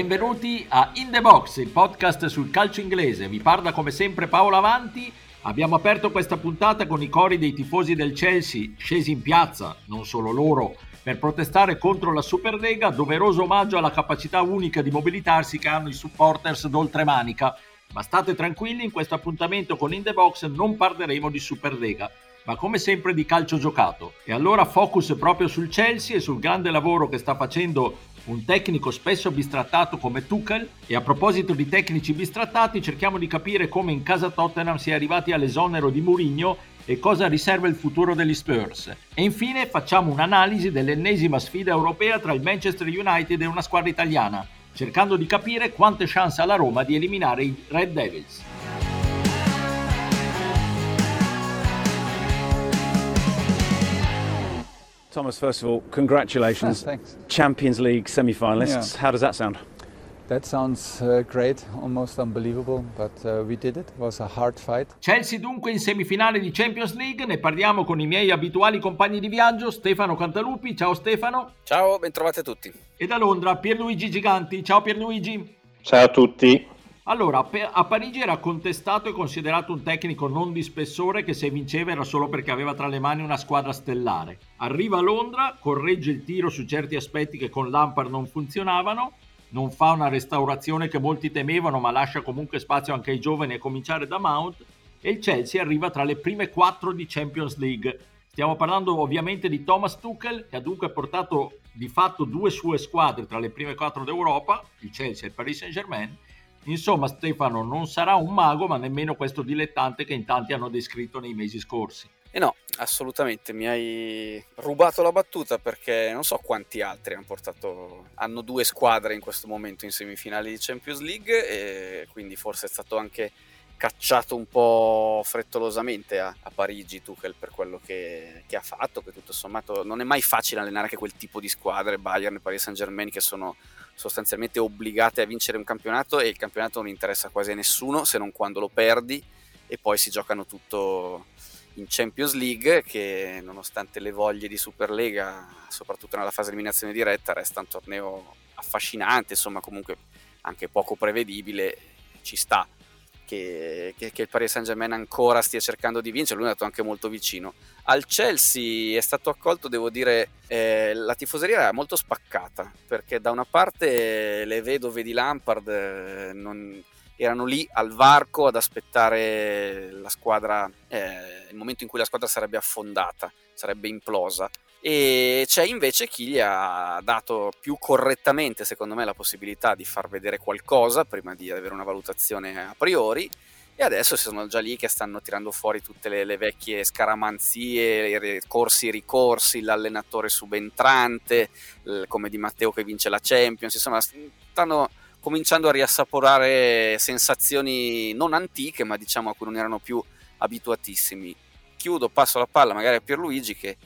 Benvenuti a In The Box, il podcast sul calcio inglese. Vi parla come sempre Paolo Avanti. Abbiamo aperto questa puntata con i cori dei tifosi del Chelsea scesi in piazza, non solo loro, per protestare contro la Superlega, doveroso omaggio alla capacità unica di mobilitarsi che hanno i supporters d'oltremanica. Ma state tranquilli, in questo appuntamento con In The Box non parleremo di Superlega, ma come sempre di calcio giocato. E allora focus proprio sul Chelsea e sul grande lavoro che sta facendo un tecnico spesso bistrattato come Tuchel e a proposito di tecnici bistrattati cerchiamo di capire come in casa Tottenham si è arrivati all'esonero di Mourinho e cosa riserva il futuro degli Spurs. E infine facciamo un'analisi dell'ennesima sfida europea tra il Manchester United e una squadra italiana, cercando di capire quante chance ha la Roma di eliminare i Red Devils. Thomas, first of all, congratulations. Yeah, thanks. Champions League semi finalists. Yeah. How does that sound? That sounds uh, great, almost unbelievable, but uh, we did it. It was a hard fight. Chelsea dunque in semifinale di Champions League, ne parliamo con i miei abituali compagni di viaggio, Stefano Cantalupi. Ciao Stefano. Ciao, bentrovati a tutti. E da Londra Pierluigi Giganti. Ciao Pierluigi. Ciao a tutti. Allora, a Parigi era contestato e considerato un tecnico non di spessore che se vinceva era solo perché aveva tra le mani una squadra stellare. Arriva a Londra, corregge il tiro su certi aspetti che con Lampard non funzionavano, non fa una restaurazione che molti temevano ma lascia comunque spazio anche ai giovani a cominciare da Mount e il Chelsea arriva tra le prime quattro di Champions League. Stiamo parlando ovviamente di Thomas Tuchel che ha dunque portato di fatto due sue squadre tra le prime quattro d'Europa, il Chelsea e il Paris Saint Germain, Insomma, Stefano non sarà un mago, ma nemmeno questo dilettante che in tanti hanno descritto nei mesi scorsi. E eh no, assolutamente, mi hai rubato la battuta perché non so quanti altri hanno portato, hanno due squadre in questo momento in semifinali di Champions League e quindi forse è stato anche cacciato un po' frettolosamente a, a Parigi Tuchel per quello che, che, ha fatto, che tutto sommato non è mai facile allenare anche quel tipo di squadre, Bayern e Paris Saint Germain che sono sostanzialmente obbligate a vincere un campionato e il campionato non interessa quasi a nessuno se non quando lo perdi. E poi si giocano tutto in Champions League che nonostante le voglie di Superlega, soprattutto nella fase eliminazione diretta, resta un torneo affascinante, insomma comunque anche poco prevedibile, ci sta che, che, che il Paris Saint Germain ancora stia cercando di vincere, lui è andato anche molto vicino. Al Chelsea è stato accolto, devo dire, eh, la tifoseria era molto spaccata, perché da una parte le vedove di Lampard eh, non, erano lì al varco ad aspettare la squadra, eh, il momento in cui la squadra sarebbe affondata, sarebbe implosa e c'è invece chi gli ha dato più correttamente, secondo me, la possibilità di far vedere qualcosa prima di avere una valutazione a priori. E adesso sono già lì che stanno tirando fuori tutte le, le vecchie scaramanzie, i corsi e ricorsi, l'allenatore subentrante, come Di Matteo che vince la Champions. Insomma, stanno cominciando a riassaporare sensazioni non antiche, ma diciamo a cui non erano più abituatissimi. Chiudo, passo la palla magari a Pierluigi che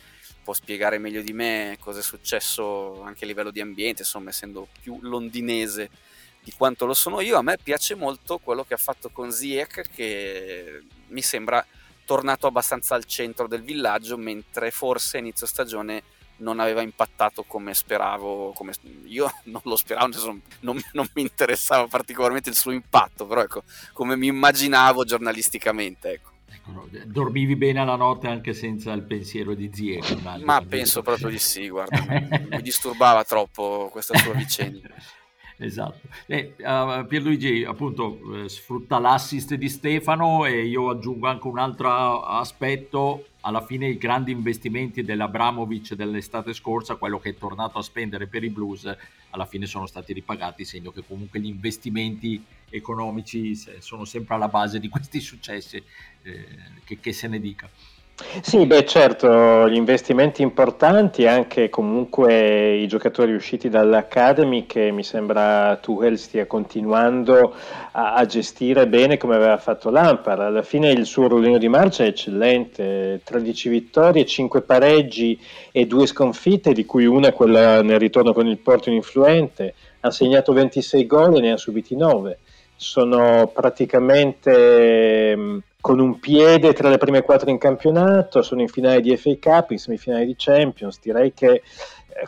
può spiegare meglio di me cosa è successo anche a livello di ambiente, insomma, essendo più londinese di quanto lo sono io. A me piace molto quello che ha fatto con Ziyech, che mi sembra tornato abbastanza al centro del villaggio, mentre forse a inizio stagione non aveva impattato come speravo, come io non lo speravo, non, non, mi interessava particolarmente il suo impatto, però ecco, come mi immaginavo giornalisticamente. Ecco. Dormivi bene la notte anche senza il pensiero di Ziyech? Ma penso proprio di sì, guarda, mi disturbava troppo questa sua vicenda. esatto. Eh, uh, Pierluigi appunto eh, sfrutta l'assist di Stefano e io aggiungo anche un altro aspetto. Alla fine i grandi investimenti dell'Abramovic dell'estate scorsa, quello che è tornato a spendere per i Blues, alla fine sono stati ripagati, segno che comunque gli investimenti economici sono sempre alla base di questi successi, eh, che, che se ne dica. Sì, beh certo, gli investimenti importanti, anche comunque i giocatori usciti dall'Academy che mi sembra Tuchel stia continuando a, a, gestire bene come aveva fatto Lampard. Alla fine il suo ruolino di marcia è eccellente, 13 vittorie, 5 pareggi e 2 sconfitte, di cui una quella nel ritorno con il Porto influente. Ha segnato 26 gol e ne ha subiti 9. Sono praticamente con un piede tra le prime quattro in campionato, sono in finale di FA Cup, in semifinale di Champions, direi che eh,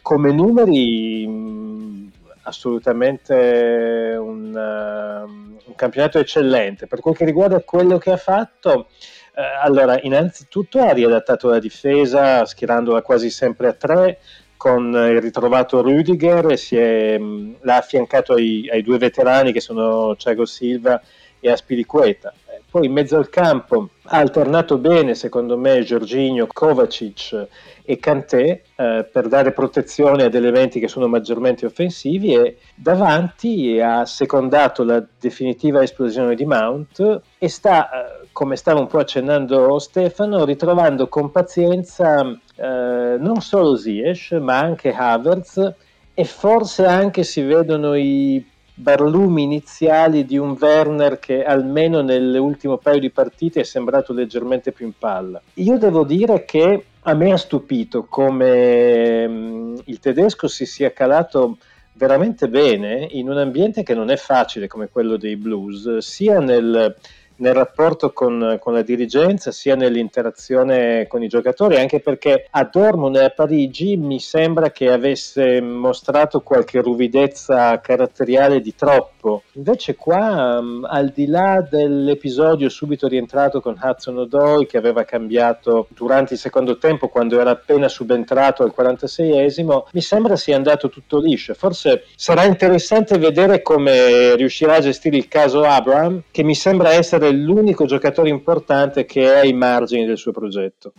come numeri mh, assolutamente un, uh, un, campionato eccellente. Per quel che riguarda quello che ha fatto, uh, allora, innanzitutto ha riadattato la difesa schierandola quasi sempre a tre con il ritrovato Rüdiger e mh, l'ha affiancato ai, ai, due veterani che sono Thiago Silva e Aspilicueta. Poi in mezzo al campo ha alternato bene, secondo me, Giorginio, Kovacic e Kanté eh, per dare protezione ad elementi che sono maggiormente offensivi e davanti ha secondato la definitiva esplosione di Mount e sta, eh, come stava un po' accennando Stefano, ritrovando con pazienza eh, non solo Ziyech ma anche Havertz e forse anche si vedono i barlumi iniziali di un Werner che almeno nell'ultimo paio di partite è sembrato leggermente più in palla. Io devo dire che a me ha stupito come mh, il tedesco si sia calato veramente bene in un ambiente che non è facile come quello dei blues, sia nel nel rapporto con, con, la dirigenza sia nell'interazione con i giocatori, anche perché a Dortmund e a Parigi mi sembra che avesse mostrato qualche ruvidezza caratteriale di troppo. Invece qua, um, al di là dell'episodio subito rientrato con Hudson O'Doy che aveva cambiato durante il secondo tempo quando era appena subentrato al 46esimo, mi sembra sia andato tutto liscio. Forse sarà interessante vedere come riuscirà a gestire il caso Abraham, che mi sembra essere l'unico giocatore importante che è ai margini del suo progetto.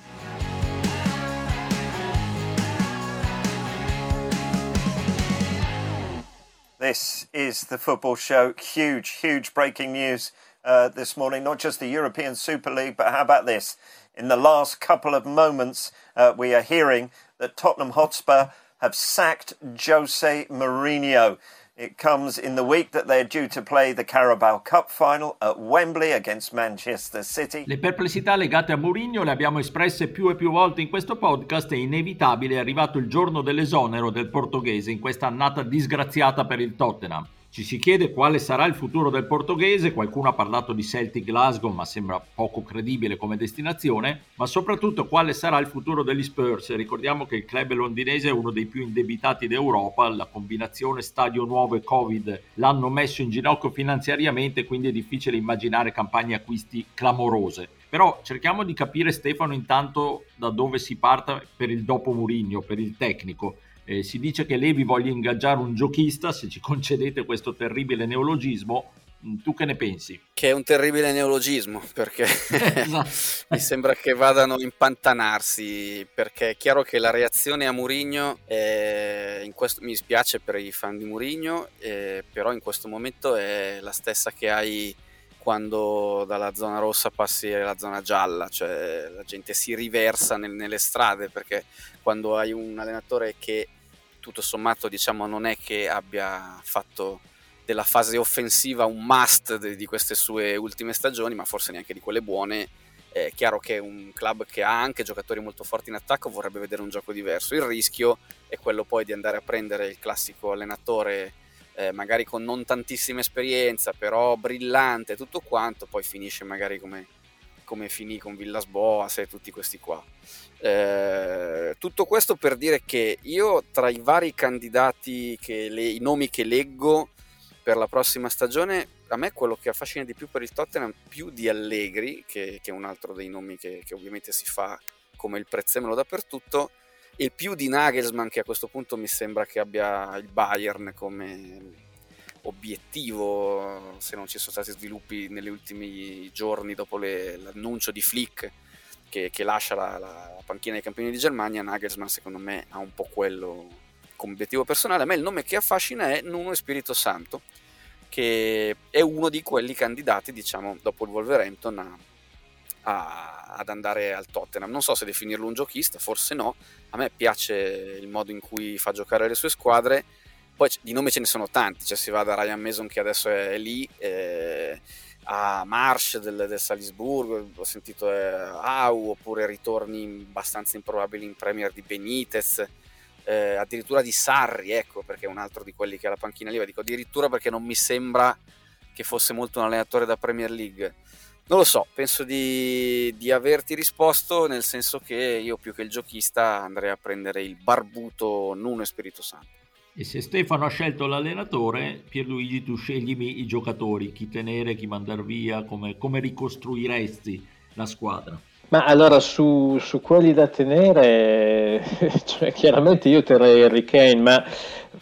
This is the football show. Huge, huge breaking news uh, this morning. Not just the European Super League, but how about this? In the last couple of moments, uh, we are hearing that Tottenham Hotspur have sacked Jose Mourinho. It comes in the week that they're due to play the Carabao Cup final at Wembley against Manchester City. Le perplessità legate a Mourinho le abbiamo espresse più e più volte in questo podcast e inevitabile è arrivato il giorno dell'esonero del portoghese in questa annata disgraziata per il Tottenham. Ci si chiede quale sarà il futuro del portoghese, qualcuno ha parlato di Celtic Glasgow ma sembra poco credibile come destinazione, ma soprattutto quale sarà il futuro degli Spurs. Ricordiamo che il club londinese è uno dei più indebitati d'Europa, la combinazione stadio nuovo e Covid l'hanno messo in ginocchio finanziariamente, quindi è difficile immaginare campagne acquisti clamorose. Però cerchiamo di capire Stefano intanto da dove si parta per il dopo Murigno, per il tecnico eh, si dice che Levi voglia ingaggiare un giochista, se ci concedete questo terribile neologismo, mm, tu che ne pensi? Che è un terribile neologismo, perché esatto. mi sembra che vadano a impantanarsi, perché è chiaro che la reazione a Murigno, è, questo, mi spiace per i fan di Murigno, eh, però in questo momento è la stessa che hai quando dalla zona rossa passi alla zona gialla, cioè la gente si riversa nel, nelle strade perché quando hai un allenatore che tutto sommato diciamo non è che abbia fatto della fase offensiva un must di queste sue ultime stagioni, ma forse neanche di quelle buone. È chiaro che un club che ha anche giocatori molto forti in attacco vorrebbe vedere un gioco diverso. Il rischio è quello poi di andare a prendere il classico allenatore, eh, magari con non tantissima esperienza, però brillante, tutto quanto, poi finisce magari come, come finì con Villas Boas e tutti questi qua. Eh, tutto questo per dire che io tra i vari candidati, le, i nomi che leggo per la prossima stagione, a me quello che affascina di più per il Tottenham, più di Allegri, che, che è un altro dei nomi che, che, ovviamente si fa come il prezzemolo dappertutto, e più di Nagelsmann, che a questo punto mi sembra che abbia il Bayern come obiettivo, se non ci sono stati sviluppi negli ultimi giorni dopo le, l'annuncio di Flick che, che lascia la, la, panchina dei campioni di Germania, Nagelsmann secondo me ha un po' quello come obiettivo personale. A me il nome che affascina è Nuno Spirito Santo, che è uno di quelli candidati, diciamo, dopo il Wolverhampton a, a, ad andare al Tottenham. Non so se definirlo un giochista, forse no. A me piace il modo in cui fa giocare le sue squadre. Poi di nome ce ne sono tanti, cioè si va da Ryan Mason che adesso è lì, eh, a Marsh del, del Salisburgo, ho sentito eh, Au, oppure ritorni abbastanza improbabili in Premier di Benitez, eh, addirittura di Sarri, ecco, perché è un altro di quelli che ha la panchina lì, dico addirittura perché non mi sembra che fosse molto un allenatore da Premier League. Non lo so, penso di, di averti risposto, nel senso che io più che il giochista andrei a prendere il barbuto Nuno Spirito Santo. E se Stefano ha scelto l'allenatore, Pierluigi tu sceglimi i giocatori, chi tenere, chi mandare via, come, come ricostruiresti la squadra? Ma allora su, su quelli da tenere, cioè, chiaramente io terrei Harry Kane, ma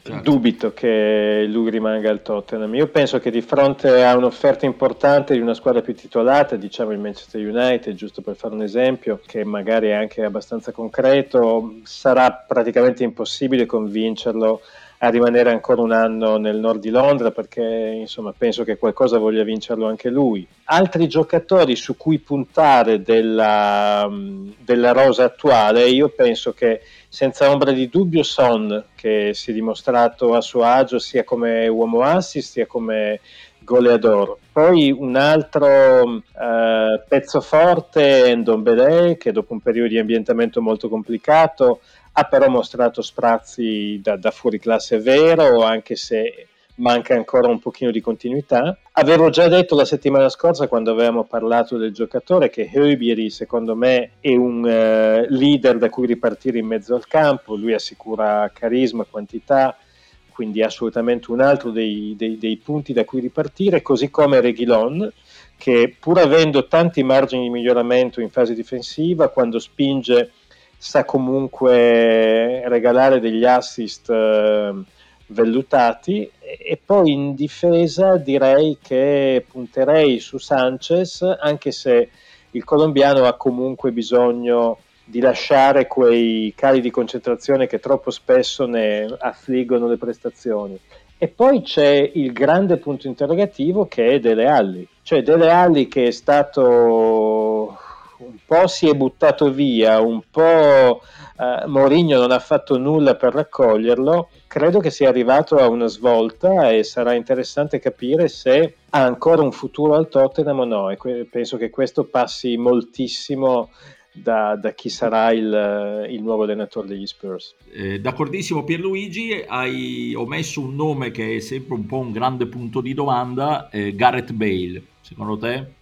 certo. dubito che lui rimanga al Tottenham. Io penso che di fronte a un'offerta importante di una squadra più titolata, diciamo il Manchester United, giusto per fare un esempio, che magari è anche abbastanza concreto, sarà praticamente impossibile convincerlo a rimanere ancora un anno nel nord di Londra perché insomma penso che qualcosa voglia vincerlo anche lui. Altri giocatori su cui puntare della, della rosa attuale, io penso che senza ombra di dubbio Son che si è dimostrato a suo agio sia come uomo assist sia come goleador. Poi un altro eh, pezzo forte è Ndombele che dopo un periodo di ambientamento molto complicato ha però mostrato sprazzi da, da fuori classe vero, anche se manca ancora un pochino di continuità. Avevo già detto la settimana scorsa quando avevamo parlato del giocatore che Höbieri secondo me è un uh, leader da cui ripartire in mezzo al campo, lui assicura carisma, quantità, quindi assolutamente un altro dei, dei, dei punti da cui ripartire, così come Reguilon che pur avendo tanti margini di miglioramento in fase difensiva, quando spinge sa comunque regalare degli assist eh, vellutati e poi in difesa direi che punterei su Sanchez anche se il colombiano ha comunque bisogno di lasciare quei cali di concentrazione che troppo spesso ne affliggono le prestazioni. E poi c'è il grande punto interrogativo che è Dele Alli, cioè Dele Alli che è stato un po' si è buttato via, un po' eh, Mourinho non ha fatto nulla per raccoglierlo, credo che sia arrivato a una svolta e sarà interessante capire se ha ancora un futuro al Tottenham o no e que- penso che questo passi moltissimo da, da, chi sarà il, il, nuovo allenatore degli Spurs. Eh, d'accordissimo Pierluigi, hai omesso un nome che è sempre un po' un grande punto di domanda, eh, Gareth Bale, secondo te?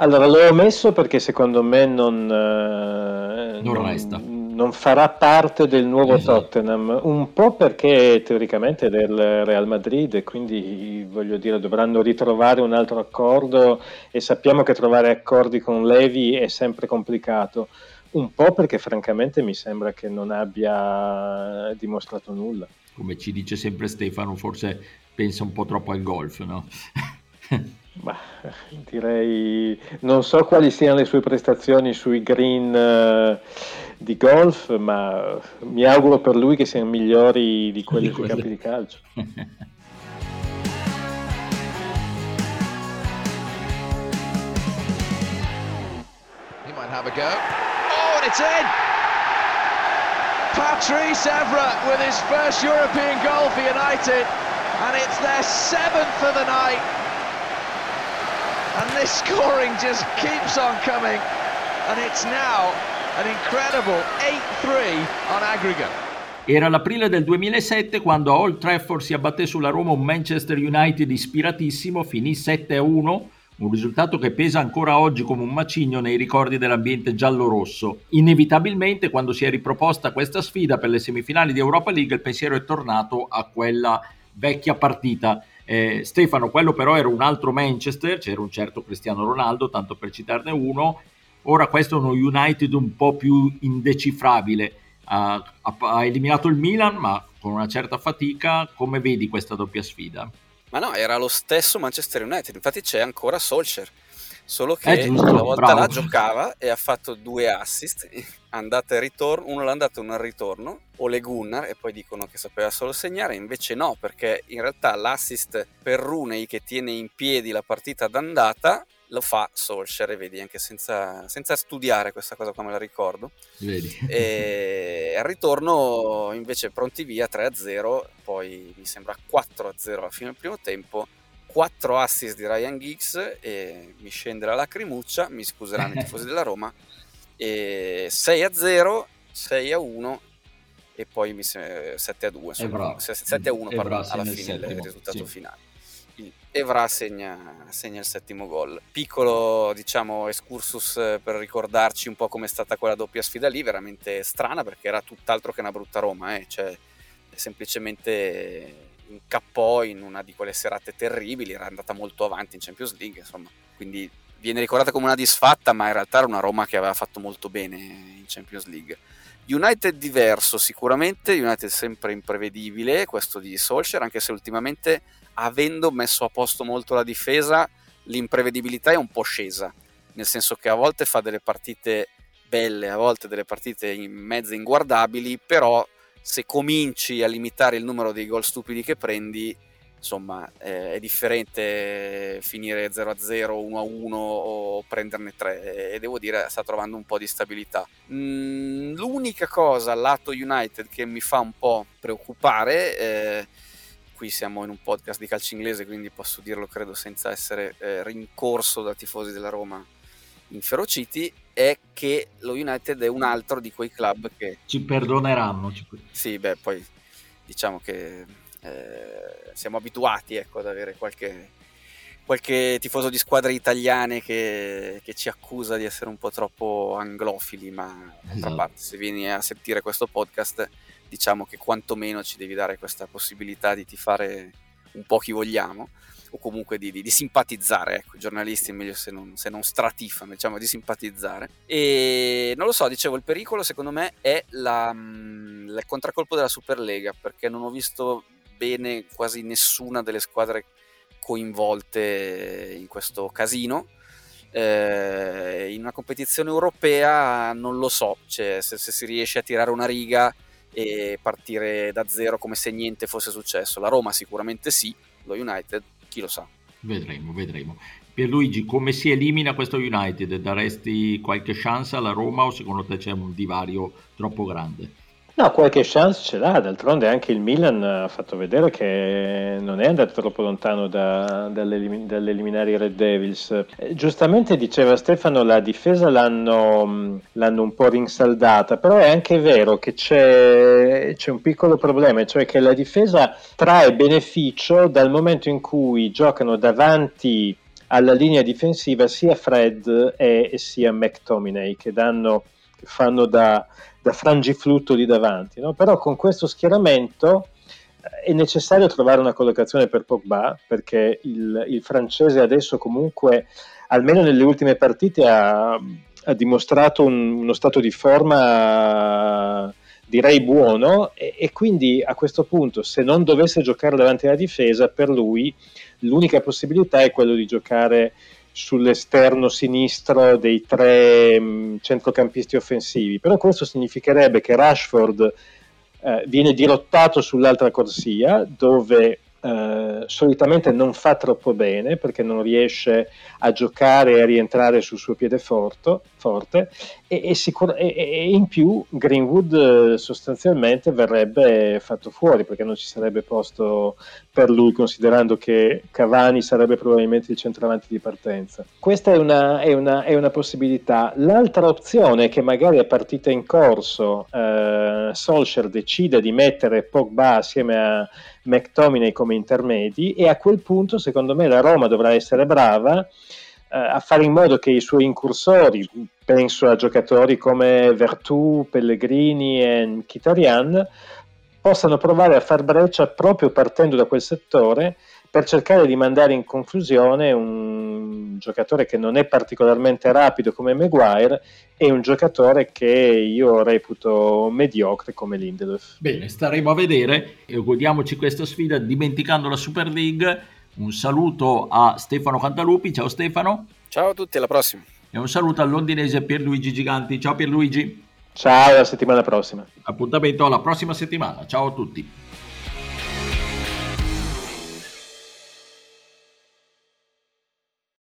Allora, l'ho messo perché secondo me non, eh, non, resta. non farà parte del nuovo esatto. Tottenham, un po' perché teoricamente è del Real Madrid e quindi voglio dire dovranno ritrovare un altro accordo e sappiamo che trovare accordi con Levi è sempre complicato. Un po' perché francamente mi sembra che non abbia dimostrato nulla. Come ci dice sempre Stefano, forse pensa un po' troppo al golf, no? Ma, direi non so quali siano le sue prestazioni sui green uh, di golf, ma mi auguro per lui che siano migliori di quelle sui campi di calcio. He might have a go. Oh, and it's in! Patrice Evra with his first European goal for United, and it's their seventh of the night. And this scoring just keeps on coming. And it's now an incredible 8-3 on aggregate. Era l'aprile del 2007 quando a Old Trafford si abbatté sulla Roma un Manchester United ispiratissimo, finì 7-1, un risultato che pesa ancora oggi come un macigno nei ricordi dell'ambiente giallo-rosso. Inevitabilmente, quando si è riproposta questa sfida per le semifinali di Europa League, il pensiero è tornato a quella vecchia partita eh, Stefano, quello però era un altro Manchester, c'era un certo Cristiano Ronaldo, tanto per citarne uno. Ora questo è uno United un po' più indecifrabile. Ha, ha, ha eliminato il Milan, ma con una certa fatica. Come vedi questa doppia sfida? Ma no, era lo stesso Manchester United, infatti c'è ancora Solskjaer Solo che eh, giusto, una volta bravo. la giocava e ha fatto due assist, andata e ritorno, uno l'andata e uno al ritorno, o le Gunnar, e poi dicono che sapeva solo segnare, invece no, perché in realtà l'assist per Runei che tiene in piedi la partita d'andata lo fa Solskjaer, vedi, anche senza, senza, studiare questa cosa come la ricordo. Vedi. E al ritorno invece pronti via 3-0, poi mi sembra 4-0 alla fine del primo tempo 4 assist di Ryan Giggs e mi scende la lacrimuccia, mi scuseranno i tifosi della Roma, e 6 a 0, 6 a 1 e poi mi 7 a 2, insomma, 7 a 1 pardon, alla fine il risultato sì. finale. Evra segna, segna, il settimo gol. Piccolo, diciamo, excursus per ricordarci un po' com'è stata quella doppia sfida lì, veramente strana perché era tutt'altro che una brutta Roma, eh? cioè, semplicemente incappò in una di quelle serate terribili, era andata molto avanti in Champions League, insomma, quindi viene ricordata come una disfatta, ma in realtà era una Roma che aveva fatto molto bene in Champions League. United diverso sicuramente, United sempre imprevedibile, questo di Solskjaer, anche se ultimamente avendo messo a posto molto la difesa, l'imprevedibilità è un po' scesa, nel senso che a volte fa delle partite belle, a volte delle partite in mezzo inguardabili, però se cominci a limitare il numero dei gol stupidi che prendi, insomma, eh, è differente finire 0-0, 1-1 o prenderne 3 e devo dire sta trovando un po' di stabilità. Mm, l'unica cosa lato United che mi fa un po' preoccupare, eh, qui siamo in un podcast di calcio inglese, quindi posso dirlo credo senza essere eh, rincorso da tifosi della Roma inferociti, è che lo United è un altro di quei club che... Ci perdoneranno. Ci... Sì, beh, poi diciamo che eh, siamo abituati ecco, ad avere qualche, qualche, tifoso di squadre italiane che, che, ci accusa di essere un po' troppo anglofili, ma d'altra esatto. parte se vieni a sentire questo podcast diciamo che quantomeno ci devi dare questa possibilità di tifare un po' chi vogliamo o comunque di, di, di simpatizzare, ecco, i giornalisti è meglio se non, se non, stratifano, diciamo di simpatizzare. E non lo so, dicevo, il pericolo secondo me è la, mm, il contraccolpo della Superlega, perché non ho visto bene quasi nessuna delle squadre coinvolte in questo casino. Eh, in una competizione europea non lo so, cioè, se, se, si riesce a tirare una riga e partire da zero come se niente fosse successo. La Roma sicuramente sì, lo United chi lo sa. Vedremo, vedremo. Pierluigi, come si elimina questo United? Daresti qualche chance alla Roma o secondo te c'è un divario troppo grande? No, qualche chance ce l'ha, d'altronde anche il Milan ha fatto vedere che non è andato troppo lontano da, dall'eliminare i Red Devils. Eh, giustamente diceva Stefano, la difesa l'hanno, l'hanno, un po' rinsaldata, però è anche vero che c'è, c'è un piccolo problema, cioè che la difesa trae beneficio dal momento in cui giocano davanti alla linea difensiva sia Fred e, e sia McTominay che danno fanno da, da frangiflutto lì davanti, no? però con questo schieramento eh, è necessario trovare una collocazione per Pogba perché il, il francese adesso comunque, almeno nelle ultime partite, ha, ha dimostrato un, uno stato di forma direi buono e, e, quindi a questo punto se non dovesse giocare davanti alla difesa per lui l'unica possibilità è quello di giocare sull'esterno sinistro dei tre mm, centrocampisti offensivi, però questo significherebbe che Rashford eh, viene dirottato sull'altra corsia dove eh, solitamente non fa troppo bene perché non riesce a giocare e a rientrare sul suo piede forte, forte e, e, sicur- e, e, in più Greenwood eh, sostanzialmente verrebbe fatto fuori perché non ci sarebbe posto per lui considerando che Cavani sarebbe probabilmente il centravanti di partenza. Questa è una, è una, è una possibilità. L'altra opzione è che magari a partita in corso eh, Solskjaer decide di mettere Pogba assieme a McTominay come intermedi e a quel punto secondo me la Roma dovrà essere brava eh, a fare in modo che i suoi incursori, penso a giocatori come Vertu, Pellegrini e Mkhitaryan, possano provare a far breccia proprio partendo da quel settore per cercare di mandare in conclusione un giocatore che non è particolarmente rapido come Maguire e un giocatore che io reputo mediocre come Lindelöf. Bene, staremo a vedere e godiamoci questa sfida dimenticando la Super League. Un saluto a Stefano Cantalupi, ciao Stefano. Ciao a tutti, alla prossima. E un saluto al londinese Pierluigi Giganti, ciao Pierluigi. Ciao, alla settimana prossima. Appuntamento alla prossima settimana, ciao a tutti.